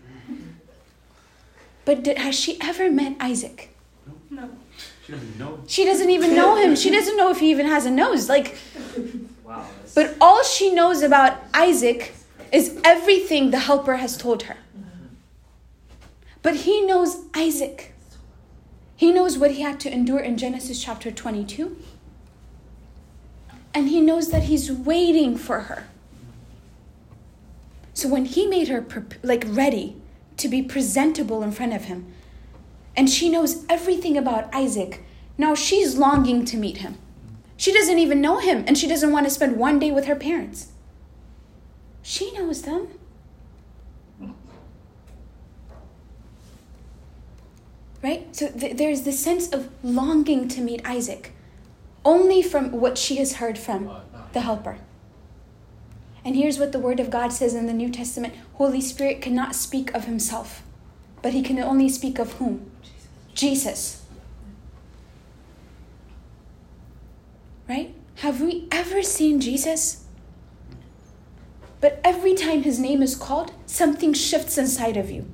But did, has she ever met Isaac? No. She doesn't know. She doesn't even know him. She doesn't know if he even has a nose. Like, Wow. that's- but all she knows about Isaac is everything the helper has told her. Mm-hmm. But he knows Isaac. He knows what he had to endure in Genesis chapter 22. And he knows that he's waiting for her. So when he made her like ready to be presentable in front of him, and she knows everything about Isaac, now she's longing to meet him. She doesn't even know him, and she doesn't want to spend one day with her parents. She knows them. Right? So th- there's this sense of longing to meet Isaac, only from what she has heard from the Helper. And here's what the Word of God says in the New Testament Holy Spirit cannot speak of himself. But he can only speak of whom? Jesus. Right? Have we ever seen Jesus? But every time his name is called, something shifts inside of you.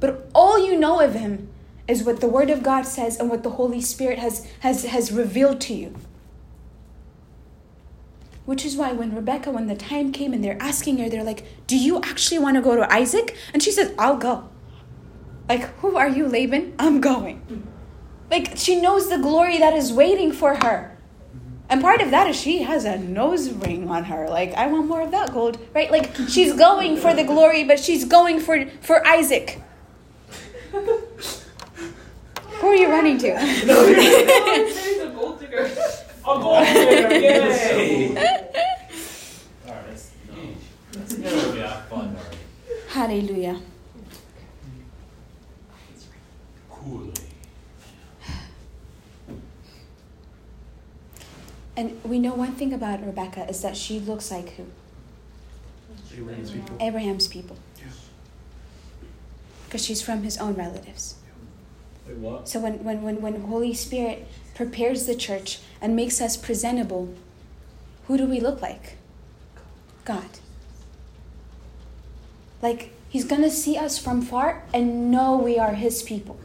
But all you know of him is what the Word of God says and what the Holy Spirit has, has, has revealed to you. Which is why when Rebecca, when the time came and they're asking her, they're like, Do you actually want to go to Isaac? And she says, I'll go. Like, who are you, Laban? I'm going. Like, she knows the glory that is waiting for her. And part of that is she has a nose ring on her. Like, I want more of that gold, right? Like, she's going for the glory, but she's going for, for Isaac. Who are you running to? no, he's a gold digger. A gold digger, yay! Alright, that's, no. That's gonna fun already. Hallelujah. Coolly. And we know one thing about Rebecca is that she looks like who? Abraham's people. Abraham's people. Yeah. Because she's from his own relatives. Wait, what? So when, when, when, when Holy Spirit prepares the church and makes us presentable, who do we look like? God. Like he's gonna see us from far and know we are his people.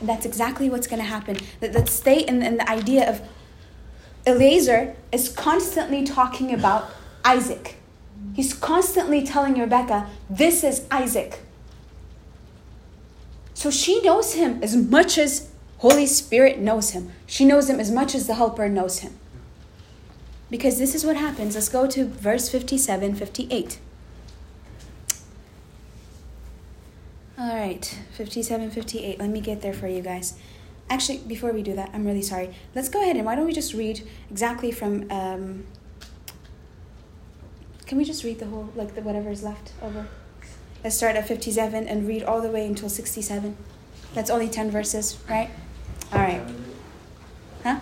And that's exactly what's gonna happen. That, let's stay in, in the idea of Eliezer is constantly talking about Isaac. He's constantly telling Rebecca, this is Isaac. So she knows him as much as Holy Spirit knows him. She knows him as much as the helper knows him. Because this is what happens. Let's go to verse 57, 58. All right, 57, 58. Let me get there for you guys. Actually, before we do that, I'm really sorry. Let's go ahead and why don't we just read exactly from. Um, can we just read the whole, like the whatever is left over? Let's start at 57 and read all the way until 67. That's only 10 verses, right? All right. Huh?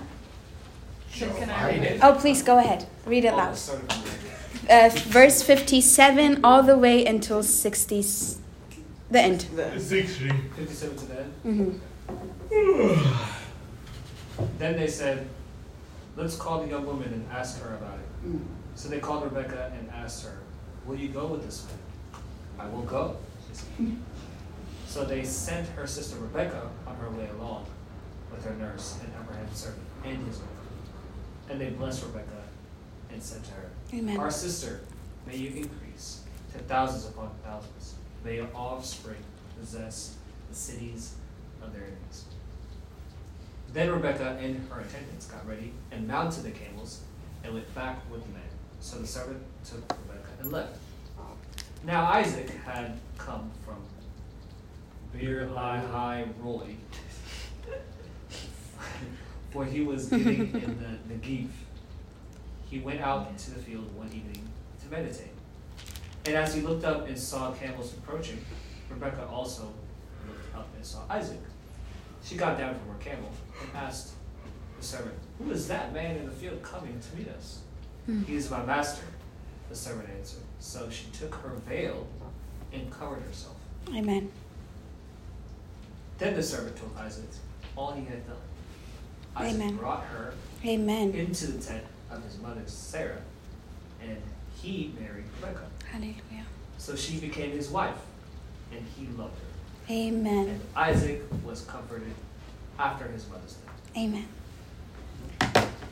Can I read it? Oh, please go ahead. Read it Oh, loud. Uh, verse 57 all the way until 60, the end. The- 57 to the end. hmm Then they said, Let's call the young woman and ask her about it. So they called Rebecca and asked her, Will you go with this man? I will go. So they sent her sister Rebecca on her way along with her nurse and Abraham's servant and his wife. And they blessed Rebecca and said to her, Amen. Our sister, may you increase to thousands upon thousands. May your offspring possess the cities of their enemies. Then Rebecca and her attendants got ready and mounted the camels and went back with the men. So the servant took Rebecca and left. Now Isaac had come from Beer High High Roy, for he was living in the Negev. He went out into the field one evening to meditate. And as he looked up and saw camels approaching, Rebecca also looked up and saw Isaac. She got down from her camel and asked the servant, Who is that man in the field coming to meet us? Hmm. He is my master, the servant answered. So she took her veil and covered herself. Amen. Then the servant told Isaac all he had done. Isaac Amen. brought her Amen. into the tent of his mother Sarah, and he married Rebekah. Hallelujah. So she became his wife, and he loved her. Amen. And Isaac was comforted after his mother's death. Amen.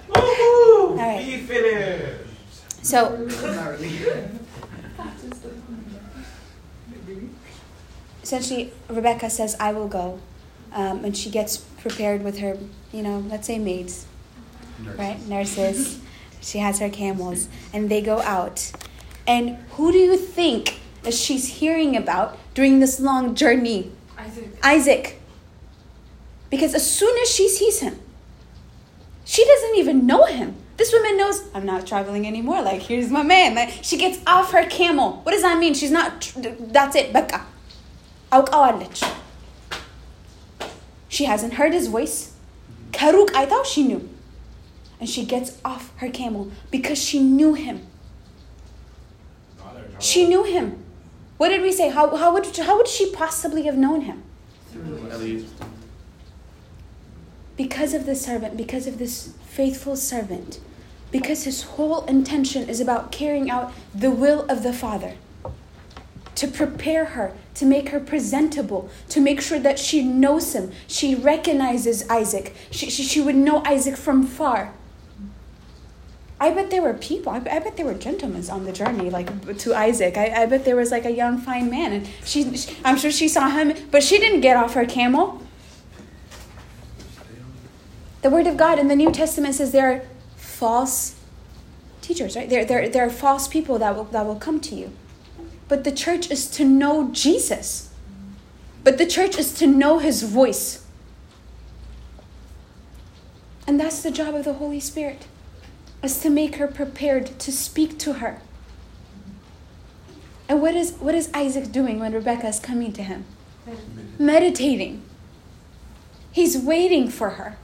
Woohoo! right. Be finished. So, essentially, Rebecca says, I will go. Um, and she gets prepared with her, you know, let's say maids, right? Nurses. She has her camels. And they go out. And who do you think that she's hearing about during this long journey? Isaac. Isaac. Because as soon as she sees him, she doesn't even know him. This woman knows I'm not traveling anymore. Like, here's my man. Like, she gets off her camel. What does that mean? She's not. That's it. Becca. أوقعوالج. She hasn't heard his voice. Karuk, I thought she knew. And she gets off her camel because she knew him. She knew him. What did we say? How, how, would, how would she possibly have known him? Because of the servant, because of this faithful servant because his whole intention is about carrying out the will of the Father. To prepare her, to make her presentable, to make sure that she knows him. She recognizes Isaac. She, she, she would know Isaac from far. I bet there were people, I bet, there were gentlemen on the journey, like to Isaac. I, I bet there was like a young, fine man, and she, she, I'm sure she saw him, but she didn't get off her camel. The Word of God in the New Testament says there are false teachers, right? There, there, there are false people that will, that will come to you. But the church is to know Jesus. But the church is to know his voice. And that's the job of the Holy Spirit, is to make her prepared to speak to her. And what is, what is Isaac doing when Rebecca is coming to him? Meditating. He's waiting for her.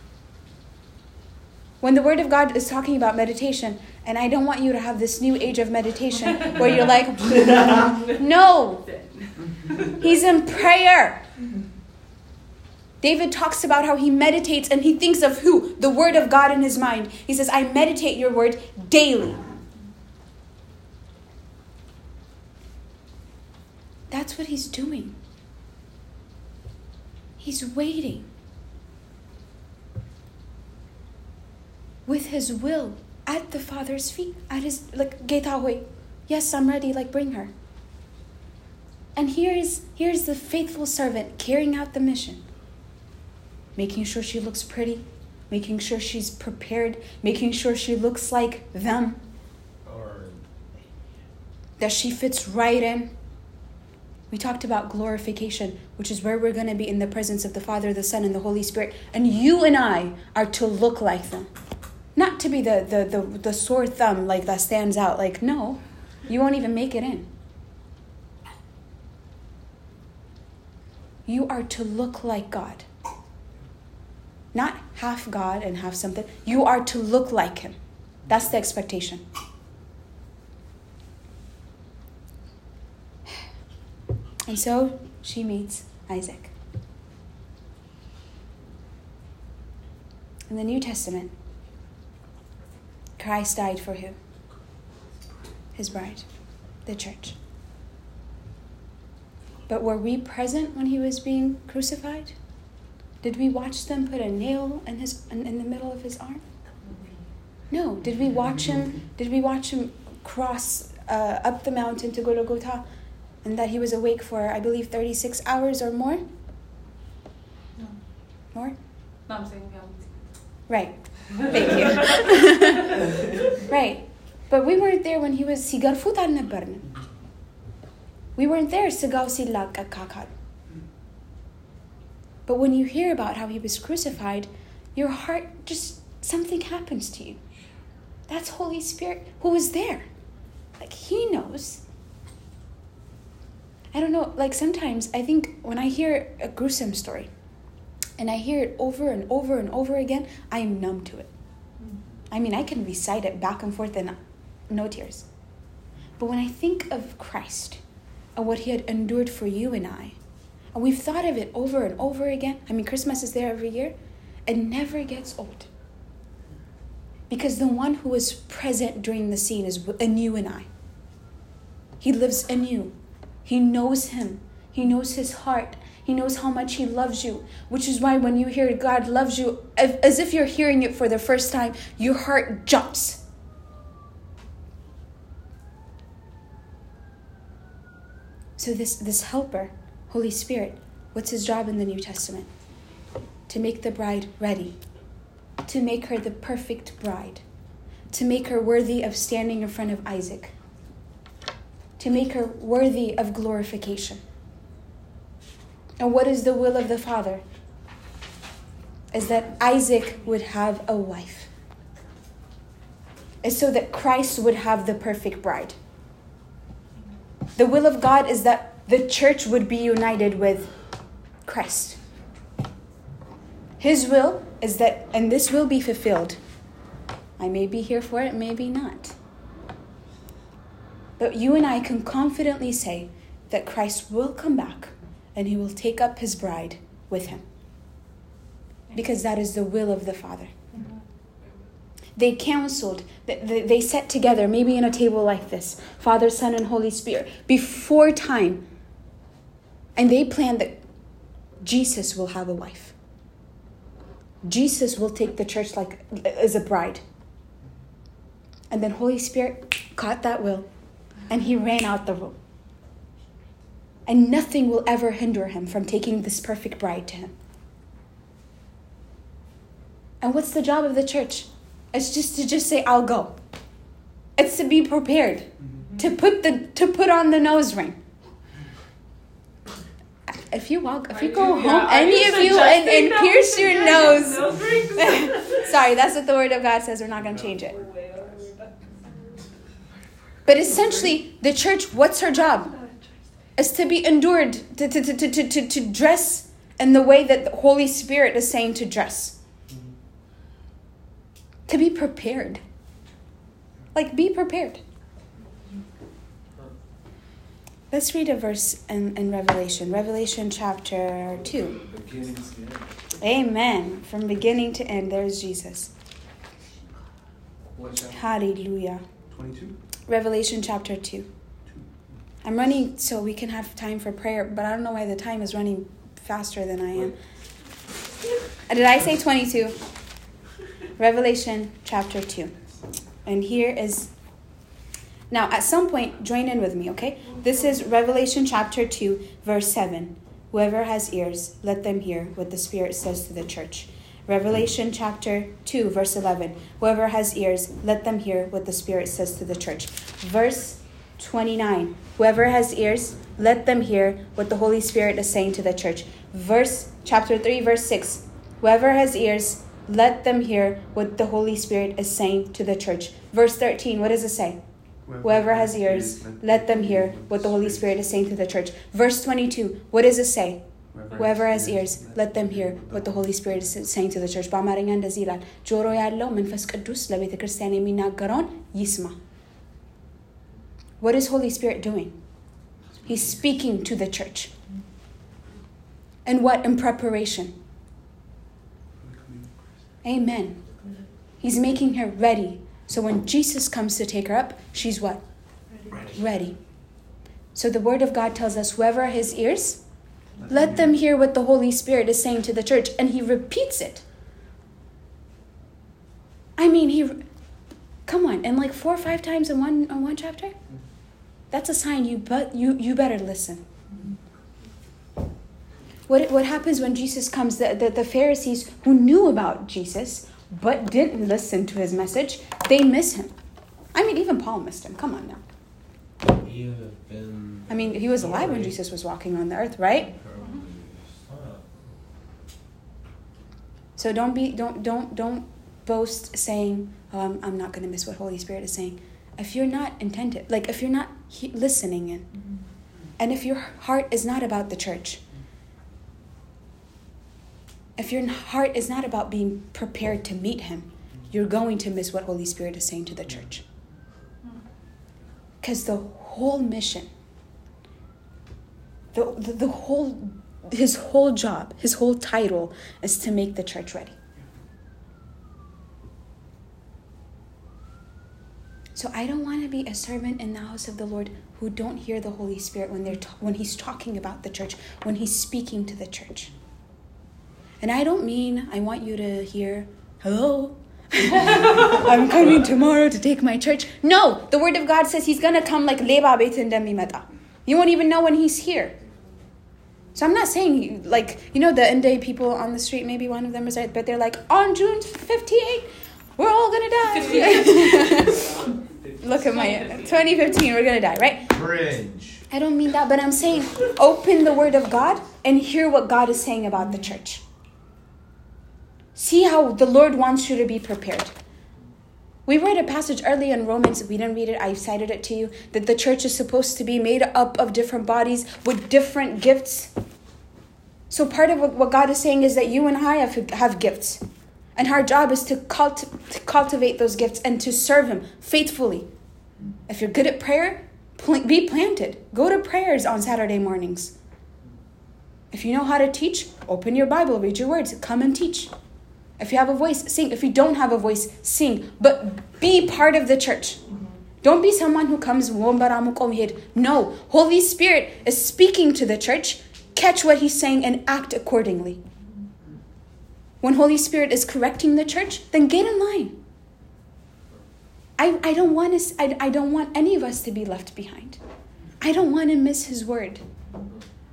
When the Word of God is talking about meditation, and I don't want you to have this new age of meditation where you're like, no, he's in prayer. David talks about how he meditates and he thinks of who? The Word of God in his mind. He says, I meditate your Word daily. That's what he's doing. He's waiting with his will at the Father's feet, at his, like, Getahoy. Yes, I'm ready, like, bring her. And here is, here is the faithful servant carrying out the mission, making sure she looks pretty, making sure she's prepared, making sure she looks like them, Or that she fits right in. We talked about glorification, which is where we're going to be in the presence of the Father, the Son, and the Holy Spirit. And you and I are to look like them. Not to be the, the, the, the sore thumb like that stands out. Like, no, you won't even make it in. You are to look like God. Not half God and half something. You are to look like Him. That's the expectation. And so she meets Isaac. In the New Testament, Christ died for who? His bride, the church. But were we present when he was being crucified? Did we watch them put a nail in his in, the middle of his arm? No. Did we watch him? Did we watch him cross uh, up the mountain to Golgotha, and that he was awake for I believe thirty six hours or more? No. More? No, I'm saying yeah. Right. Thank you. right. But we weren't there when he was futan na We weren't there sigaw sila kakakad. But when you hear about how he was crucified, your heart just something happens to you. That's Holy Spirit who was there. Like he knows. I don't know, like sometimes I think when I hear a gruesome story and I hear it over and over and over again, I am numb to it. I mean, I can recite it back and forth and no tears. But when I think of Christ and what he had endured for you and I, and we've thought of it over and over again. I mean, Christmas is there every year. It never gets old. Because the one who is present during the scene is you and I. He lives you. He knows him. He knows his heart. He knows how much he loves you, which is why when you hear God loves you, as if you're hearing it for the first time, your heart jumps. So this this helper Holy Spirit, what's his job in the New Testament? To make the bride ready, to make her the perfect bride, to make her worthy of standing in front of Isaac, to make her worthy of glorification. And what is the will of the Father? Is that Isaac would have a wife. Is so that Christ would have the perfect bride. The will of God is that the church would be united with Christ. His will is that, and this will be fulfilled. I may be here for it, maybe not. But you and I can confidently say that Christ will come back and he will take up his bride with him. Because that is the will of the Father. They counseled, th- th- they sat together, maybe in a table like this Father, Son, and Holy Spirit, before time. And they planned that Jesus will have a wife. Jesus will take the church like as a bride. And then Holy Spirit caught that will and he ran out the room. And nothing will ever hinder him from taking this perfect bride to him. And what's the job of the church? It's just to just say, I'll go. It's to be prepared. Mm-hmm. To put the to put on the nose ring. If you walk, if Are you go you- home, yeah, any you of you and, and pierce your nose. nose? Sorry, that's what the word of God says. We're not going to change it. We're way over that. But essentially, the church, what's her job? Is to be endured, to, to, to, to, to, to dress in the way that the Holy Spirit is saying to dress. To be prepared. Like, be prepared. Let's read a verse in, in Revelation. Revelation chapter 2. Beginning to end. Amen. From beginning to end, there's Jesus. Hallelujah. 22? Revelation chapter 2. I'm running so we can have time for prayer, but I don't know why the time is running faster than I am. Did I say 22? Revelation chapter 2. And here is. Now, at some point, join in with me, okay? This is Revelation chapter 2, verse 7. Whoever has ears, let them hear what the Spirit says to the church. Revelation chapter 2, verse 11. Whoever has ears, let them hear what the Spirit says to the church. Verse 29. Whoever has ears, let them hear what the Holy Spirit is saying to the church. Verse chapter 3, verse 6. Whoever has ears, let them hear what the Holy Spirit is saying to the church. Verse 13, what does it say? Whoever has ears, let them hear what the Holy Spirit is saying to the church. Verse 22, what does it say? Whoever has ears, let them hear what the Holy Spirit is saying to the church. በአማርኛ እንደዚህ ይላል፣ ጆሮ ያለው መንፈስ ቅዱስ ለቤተ ክርስቲያን የሚናገረውን ይስማ። what is Holy Spirit doing? He's speaking to the church. And what? In preparation. Amen. He's making her ready. So when Jesus comes to take her up, she's what? Ready. So the Word of God tells us whoever has ears, let them hear what the Holy Spirit is saying to the church. And he repeats it. I mean, he. Come on, and like four or five times in one in one chapter. Mm-hmm. That's a sign you but you you better listen. What what happens when Jesus comes? The, the the Pharisees who knew about Jesus but didn't listen to his message, they miss him. I mean, even Paul missed him. Come on now. I mean, he was alive when Jesus was walking on the earth, right? So don't be don't don't don't boast saying, "Oh, I'm, I'm not going to miss what Holy Spirit is saying." If you're not intended, like if you're not he- listening in, mm-hmm. and if your heart is not about the church, if your heart is not about being prepared to meet Him, you're going to miss what Holy Spirit is saying to the church. Because the whole mission, the, the, the whole, his whole job, his whole title is to make the church ready. So I don't want to be a servant in the house of the Lord who don't hear the Holy Spirit when they're when he's talking about the church, when he's speaking to the church. And I don't mean I want you to hear, "Hello, I'm coming tomorrow to take my church." No, the word of God says he's going to come like leba meta. You won't even know when he's here. So I'm not saying like you know the end day people on the street. Maybe one of them is right, but they're like on June 58, we're all gonna die. Look at my 2015, we're gonna die, right? Cringe. I don't mean that, but I'm saying open the Word of God and hear what God is saying about the church. See how the Lord wants you to be prepared. We read a passage early in Romans, we didn't read it, I cited it to you, that the church is supposed to be made up of different bodies with different gifts. So part of what what God is saying is that you and I have, have gifts. And our job is to, culti- to cultivate those gifts and to serve Him faithfully. If you're good at prayer, be planted. Go to prayers on Saturday mornings. If you know how to teach, open your Bible, read your words, come and teach. If you have a voice, sing. If you don't have a voice, sing. But be part of the church. Don't be someone who comes, no. Holy Spirit is speaking to the church. Catch what he's saying and act accordingly. When Holy Spirit is correcting the church, then get in line. I, I don't want us, I, I don't want any of us to be left behind. I don't want to miss his word.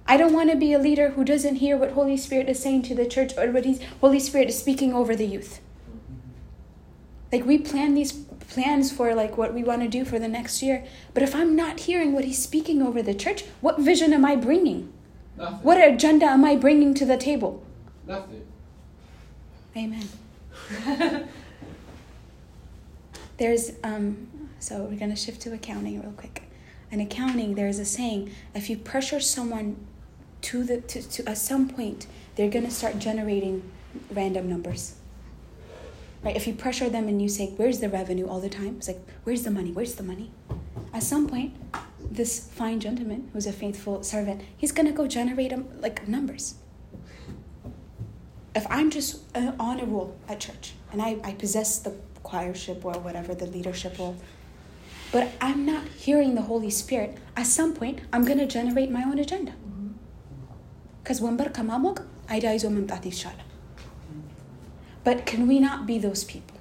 I don't want to be a leader who doesn't hear what Holy Spirit is saying to the church or what he's, Holy Spirit is speaking over the youth. Like we plan these plans for like what we want to do for the next year, but if I'm not hearing what he's speaking over the church, what vision am I bringing? Nothing. What agenda am I bringing to the table? Nothing. Amen. there's um so we're gonna shift to accounting real quick. In accounting, there's a saying: if you pressure someone to the to, to at some point, they're gonna start generating random numbers. Right? If you pressure them and you say, "Where's the revenue?" all the time, it's like, "Where's the money? Where's the money?" At some point, this fine gentleman who's a faithful servant, he's gonna go generate um, like numbers if I'm just uh, on a roll at church and I, I possess the choirship or whatever, the leadership role, but I'm not hearing the Holy Spirit, at some point I'm going to generate my own agenda. Because ወንበር ከማሞቅ አይዳ ይዞ መምጣት ይሻላል። But can we not be those people?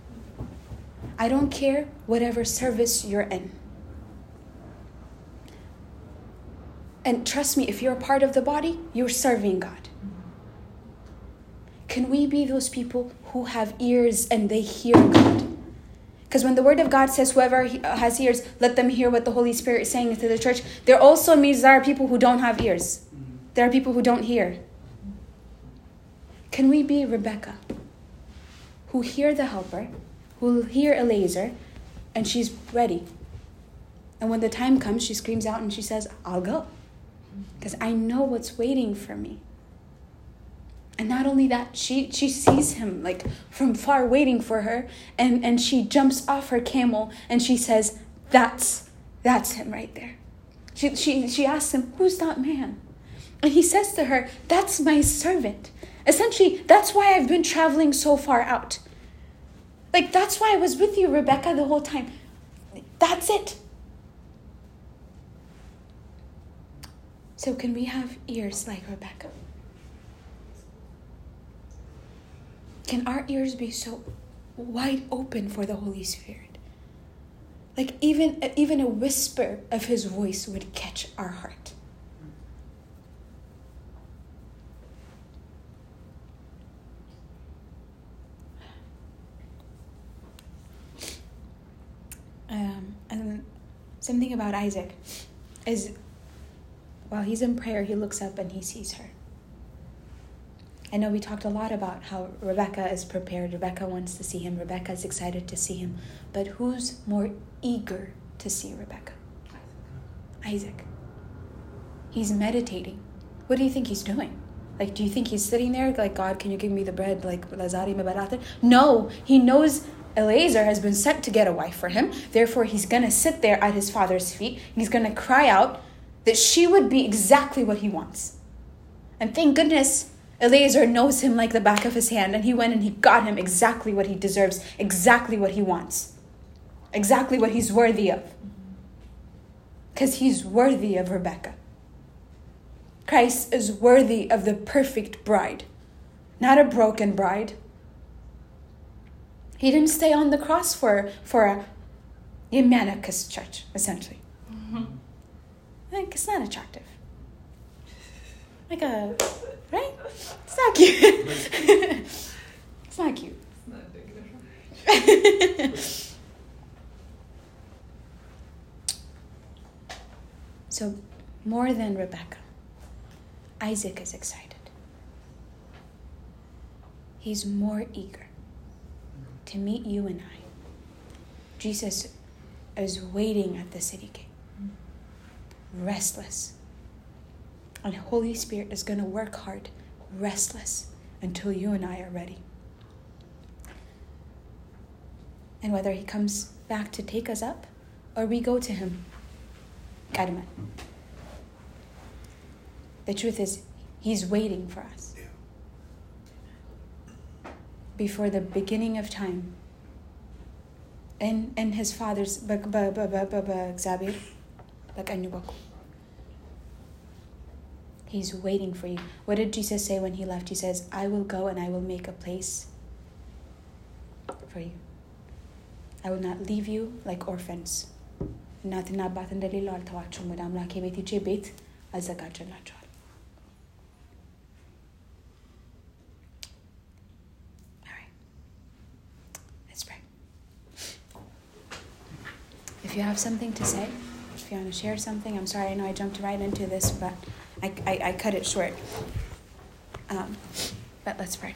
I don't care whatever service you're in. And trust me, if you're a part of the body, you're serving God. Can we be those people who have ears and they hear God? Because when the word of God says, whoever uh, has ears, let them hear what the Holy Spirit is saying to the church, there also means there are people who don't have ears. There are people who don't hear. Can we be Rebecca, who hear the helper, who hear Eliezer, and she's ready? And when the time comes, she screams out and she says, I'll go. Because I know what's waiting for me. And not only that, she, she sees him like from far waiting for her, and, and she jumps off her camel and she says, That's that's him right there. She, she, she asks him, Who's that man? And he says to her, That's my servant. Essentially, that's why I've been traveling so far out. Like, that's why I was with you, Rebecca, the whole time. That's it. So, can we have ears like Rebecca? Can our ears be so wide open for the Holy Spirit? Like even even a whisper of his voice would catch our heart. Um, and something about Isaac is while he's in prayer, he looks up and he sees her. I know we talked a lot about how Rebecca is prepared. Rebecca wants to see him. Rebecca is excited to see him. But who's more eager to see Rebecca? Isaac. He's meditating. What do you think he's doing? Like, do you think he's sitting there like, God, can you give me the bread? Like, Lazari? No, he knows Eliezer has been sent to get a wife for him. Therefore, he's going to sit there at his father's feet. He's going to cry out that she would be exactly what he wants. And thank goodness Eliezer knows him like the back of his hand, and he went and he got him exactly what he deserves, exactly what he wants, exactly what he's worthy of. Because he's worthy of Rebecca. Christ is worthy of the perfect bride, not a broken bride. He didn't stay on the cross for, for a Yemanicus church, essentially. Mm-hmm. Like, it's not attractive. Like a, right? It's not cute. it's not cute. It's not big enough. so, more than Rebecca, Isaac is excited. He's more eager to meet you and I. Jesus is waiting at the city gate, restless. And Holy Spirit is going to work hard, restless, until you and I are ready. And whether He comes back to take us up or we go to Him, Kaidaman. The truth is, He's waiting for us. Before the beginning of time, and in his father's. He's waiting for you. What did Jesus say when he left? He says, I will go and I will make a place for you. I will not leave you like orphans. እናትና አባት እንደሌለው አልተዋችሁም። ወደ አምላኬ ቤት ሂጄ ቤት አዘጋጀላችኋል። All right. Let's pray. If you have something to say, if you want to share something, I'm sorry, I know I jumped right into this, but I, I, I cut it short. Um, but let's pray.